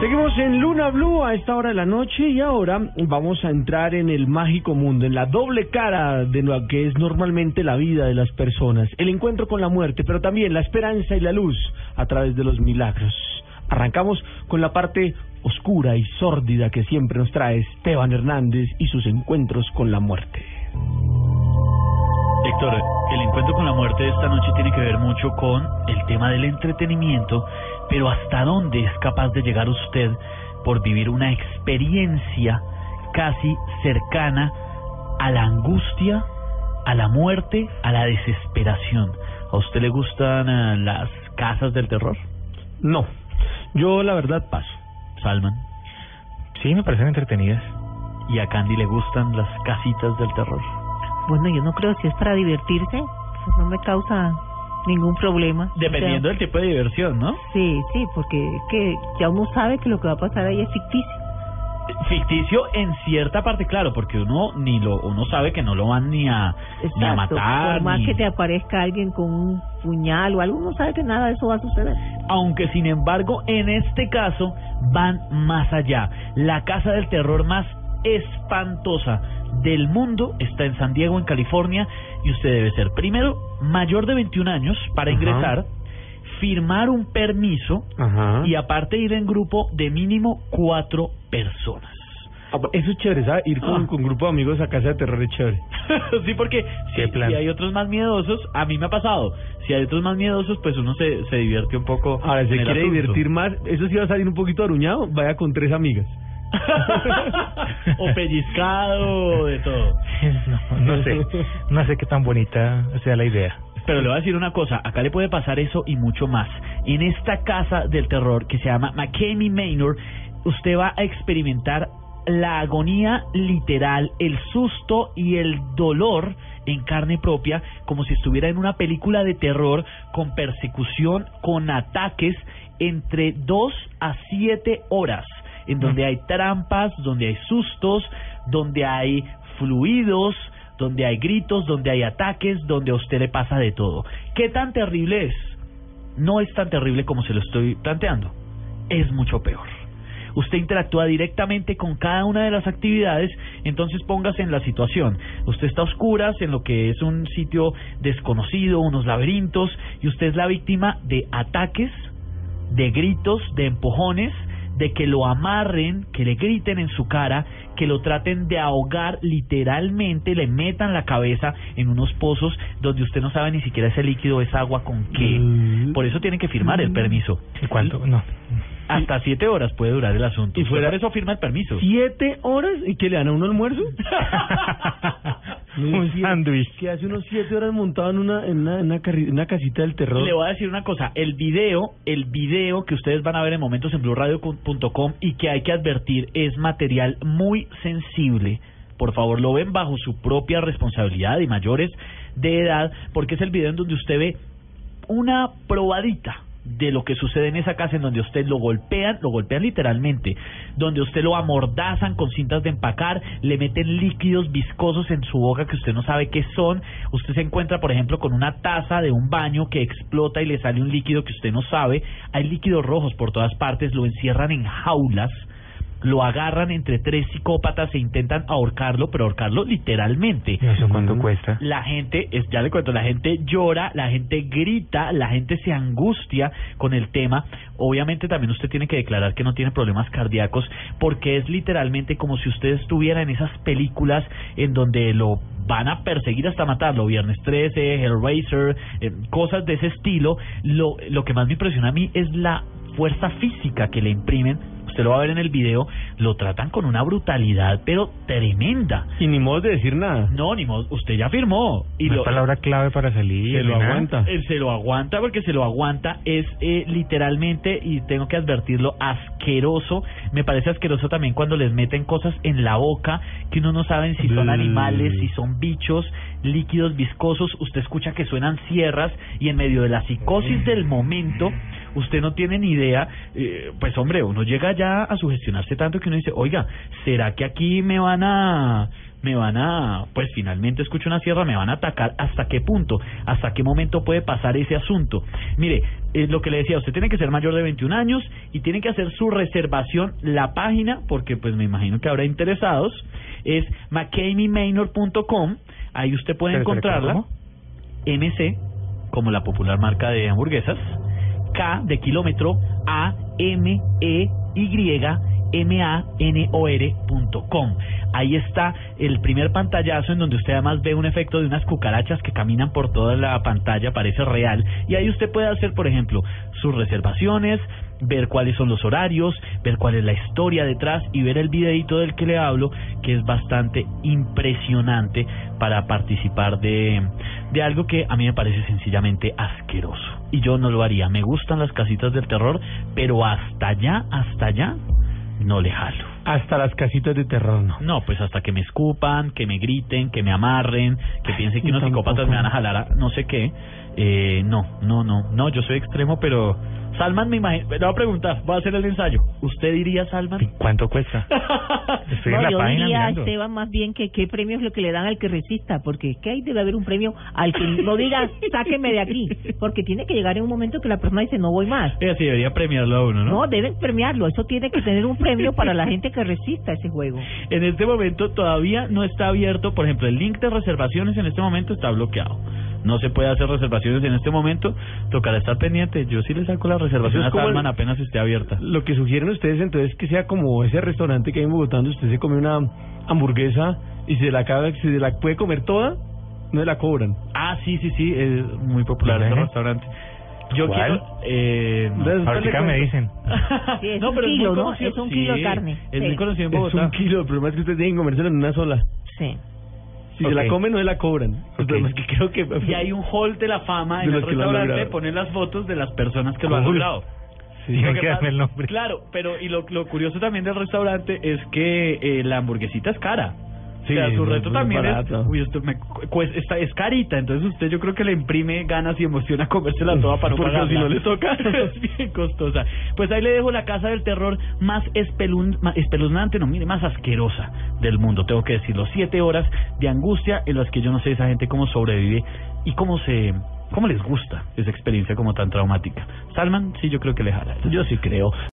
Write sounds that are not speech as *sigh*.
Seguimos en Luna Blue a esta hora de la noche y ahora vamos a entrar en el mágico mundo, en la doble cara de lo que es normalmente la vida de las personas, el encuentro con la muerte, pero también la esperanza y la luz a través de los milagros. Arrancamos con la parte oscura y sórdida que siempre nos trae Esteban Hernández y sus encuentros con la muerte. Héctor, el encuentro con la muerte de esta noche tiene que ver mucho con el tema del entretenimiento, pero hasta dónde es capaz de llegar usted por vivir una experiencia casi cercana a la angustia, a la muerte, a la desesperación. ¿A usted le gustan eh, las casas del terror? No, yo la verdad paso. Salman. Sí, me parecen entretenidas. ¿Y a Candy le gustan las casitas del terror? Bueno, yo no creo si es para divertirse, pues no me causa ningún problema. Dependiendo O del tipo de diversión, ¿no? Sí, sí, porque es que ya uno sabe que lo que va a pasar ahí es ficticio. Ficticio en cierta parte, claro, porque uno ni lo uno sabe que no lo van ni a ni a matar, Por más ni- que te aparezca alguien con un puñal o algo, uno sabe que nada de eso va a suceder. aunque sin embargo en este caso van más allá. La casa del terror más espantosa del mundo está en San Diego, en California, y usted debe ser primero mayor de 21 años para Ajá. ingresar, firmar un permiso Ajá. y aparte ir en grupo de mínimo cuatro personas. Eso es chévere, ¿sabes? Ir con, Ah. con un grupo de amigos a casa de terror es chévere. *laughs* sí, porque si, hay otros más miedosos, a mí me ha pasado. Si hay otros más miedosos, pues uno se, se divierte un poco. Ahora, si quiere asunto. divertir más, eso sí va a salir un poquito aruñado, vaya con tres amigas. *laughs* o pellizcado, de todo. *laughs* No, no sé, no sé qué tan bonita sea la idea. Pero le voy a decir una cosa, acá le puede pasar eso y mucho más. En esta casa del terror que se llama McKamey Manor, usted va a experimentar la agonía literal, el susto y el dolor en carne propia, como si estuviera en una película de terror con persecución, con ataques entre dos a siete horas, en donde hay trampas, donde hay sustos, donde hay fluidos, donde hay gritos, donde hay ataques, donde a usted le pasa de todo. ¿Qué tan terrible es? No es tan terrible como se lo estoy planteando. Es mucho peor. Usted interactúa directamente con cada una de las actividades, entonces póngase en la situación. Usted está a oscuras en lo que es un sitio desconocido, unos laberintos, y usted es la víctima de ataques, de gritos, de empujones, de que lo amarren, que le griten en su cara, que lo traten de ahogar literalmente, le metan la cabeza en unos pozos donde usted no sabe ni siquiera ese líquido es agua con qué. Mm. Por eso tiene que firmar el permiso. ¿Y cuánto? No. Hasta siete horas puede durar el asunto. Y fuera- por eso firma el permiso. ¿Siete horas? ¿Y que le dan a uno almuerzo? *laughs* Un sándwich. Que hace unos siete horas montado en una, en una, en una, carri- en una casita del terror. Le voy a decir una cosa, el video, el video que ustedes van a ver en momentos en blueradio.com y que hay que advertir es material muy sensible. Por favor, lo ven bajo su propia responsabilidad y mayores de edad, porque es el video en donde usted ve una probadita de lo que sucede en esa casa en donde usted lo golpean, lo golpean literalmente, donde usted lo amordazan con cintas de empacar, le meten líquidos viscosos en su boca que usted no sabe qué son, usted se encuentra por ejemplo con una taza de un baño que explota y le sale un líquido que usted no sabe, hay líquidos rojos por todas partes, lo encierran en jaulas, lo agarran entre tres psicópatas e intentan ahorcarlo, pero ahorcarlo literalmente. ¿Y eso cuánto cuesta? La gente, es, ya le cuento, la gente llora, la gente grita, la gente se angustia con el tema. Obviamente también usted tiene que declarar que no tiene problemas cardíacos porque es literalmente como si usted estuviera en esas películas en donde lo van a perseguir hasta matarlo, Viernes 13, Hellraiser, eh, cosas de ese estilo. Lo, lo que más me impresiona a mí es la fuerza física que le imprimen. Usted lo va a ver en el video, lo tratan con una brutalidad, pero tremenda. Y ni modo de decir nada. No, ni modo, usted ya firmó. Y es palabra clave para salir. Se lo nada. aguanta. se lo aguanta porque se lo aguanta. Es eh, literalmente, y tengo que advertirlo, asqueroso. Me parece asqueroso también cuando les meten cosas en la boca que uno no sabe si son animales, si son bichos, líquidos viscosos. Usted escucha que suenan sierras y en medio de la psicosis del momento, usted no tiene ni idea. eh, pues hombre, uno llega ya a sugestionarse tanto que uno dice, oiga, ¿será que aquí me van a me van a, pues finalmente escucho una sierra, me van a atacar, ¿hasta qué punto? ¿Hasta qué momento puede pasar ese asunto? Mire, eh, lo que le decía, usted tiene que ser mayor de 21 años y tiene que hacer su reservación, la página, porque pues me imagino que habrá interesados, es mcameymaynor.com, ahí usted puede encontrarla. MC, como la popular marca de hamburguesas, K de kilómetro, A, M, E, Y, M, A, N, O, R, com. Ahí está el primer pantallazo en donde usted además ve un efecto de unas cucarachas que caminan por toda la pantalla, parece real. Y ahí usted puede hacer, por ejemplo, sus reservaciones, ver cuáles son los horarios, ver cuál es la historia detrás y ver el videito del que le hablo, que es bastante impresionante para participar de, de algo que a mí me parece sencillamente asqueroso. Y yo no lo haría. Me gustan las casitas del terror, pero hasta allá, hasta allá, no le jalo. Hasta las casitas de terror, no. No, pues hasta que me escupan, que me griten, que me amarren, que piensen que unos psicópatas me van a jalar a no sé qué. Eh, no, no, no, no, yo soy extremo, pero Salman me imagino, le voy a preguntar, voy a hacer el ensayo. ¿Usted diría Salman? ¿Cuánto cuesta? *laughs* Estoy en No, la yo página diría a mirando. Esteban más bien que qué premio es lo que le dan al que resista, porque que ahí debe haber un premio al que no diga *laughs* sáqueme de aquí, porque tiene que llegar en un momento que la persona dice no voy más. Eh, sí, debería premiarlo a uno, ¿no? No, deben premiarlo, eso tiene que tener un premio para la gente que resista ese juego. *laughs* En este momento todavía no está abierto, por ejemplo, el link de reservaciones en este momento está bloqueado. No se puede hacer reservaciones en este momento, tocará estar pendiente. Yo sí le saco la reservación a como el- Salman apenas esté abierta. Lo que sugieren ustedes entonces que sea como ese restaurante que hay en Bogotá donde usted se come una hamburguesa y se la acaba, se la puede comer toda, no se la cobran. Ah, sí, sí, sí, es muy popular ese restaurante. Yo ¿Cuál? quiero... Eh, no. Ahorita me dicen. *laughs* Sí, no, un pero es kilo, muy. Es un kilo de Sí, carne. Es Sí. muy conocido en Es un kilo, el problema es que ustedes tienen que comérselo en una sola. Sí. Si se la comen, no se la cobran. El Ok. problema es que creo que... Y hay un hall de la fama en el restaurante, ponen las fotos de las personas que lo han logrado. Sí. Tienen Lo que pasa- darme el nombre. Claro, pero y lo, lo curioso también del restaurante es que eh, la hamburguesita es cara. Sí, o sea, su reto también barato. es, uy, esto me es carita, entonces usted yo creo que le imprime ganas y emociona comérsela toda para no Porque si no le toca. *laughs* es bien costosa. Pues ahí le dejo la casa del terror más, espelun, más espeluznante, no mire, más asquerosa del mundo, tengo que decirlo. Siete horas de angustia en las que yo no sé esa gente cómo sobrevive y cómo se... ¿Cómo les gusta esa experiencia como tan traumática? Salman, sí, yo creo que le jala. Yo sí creo.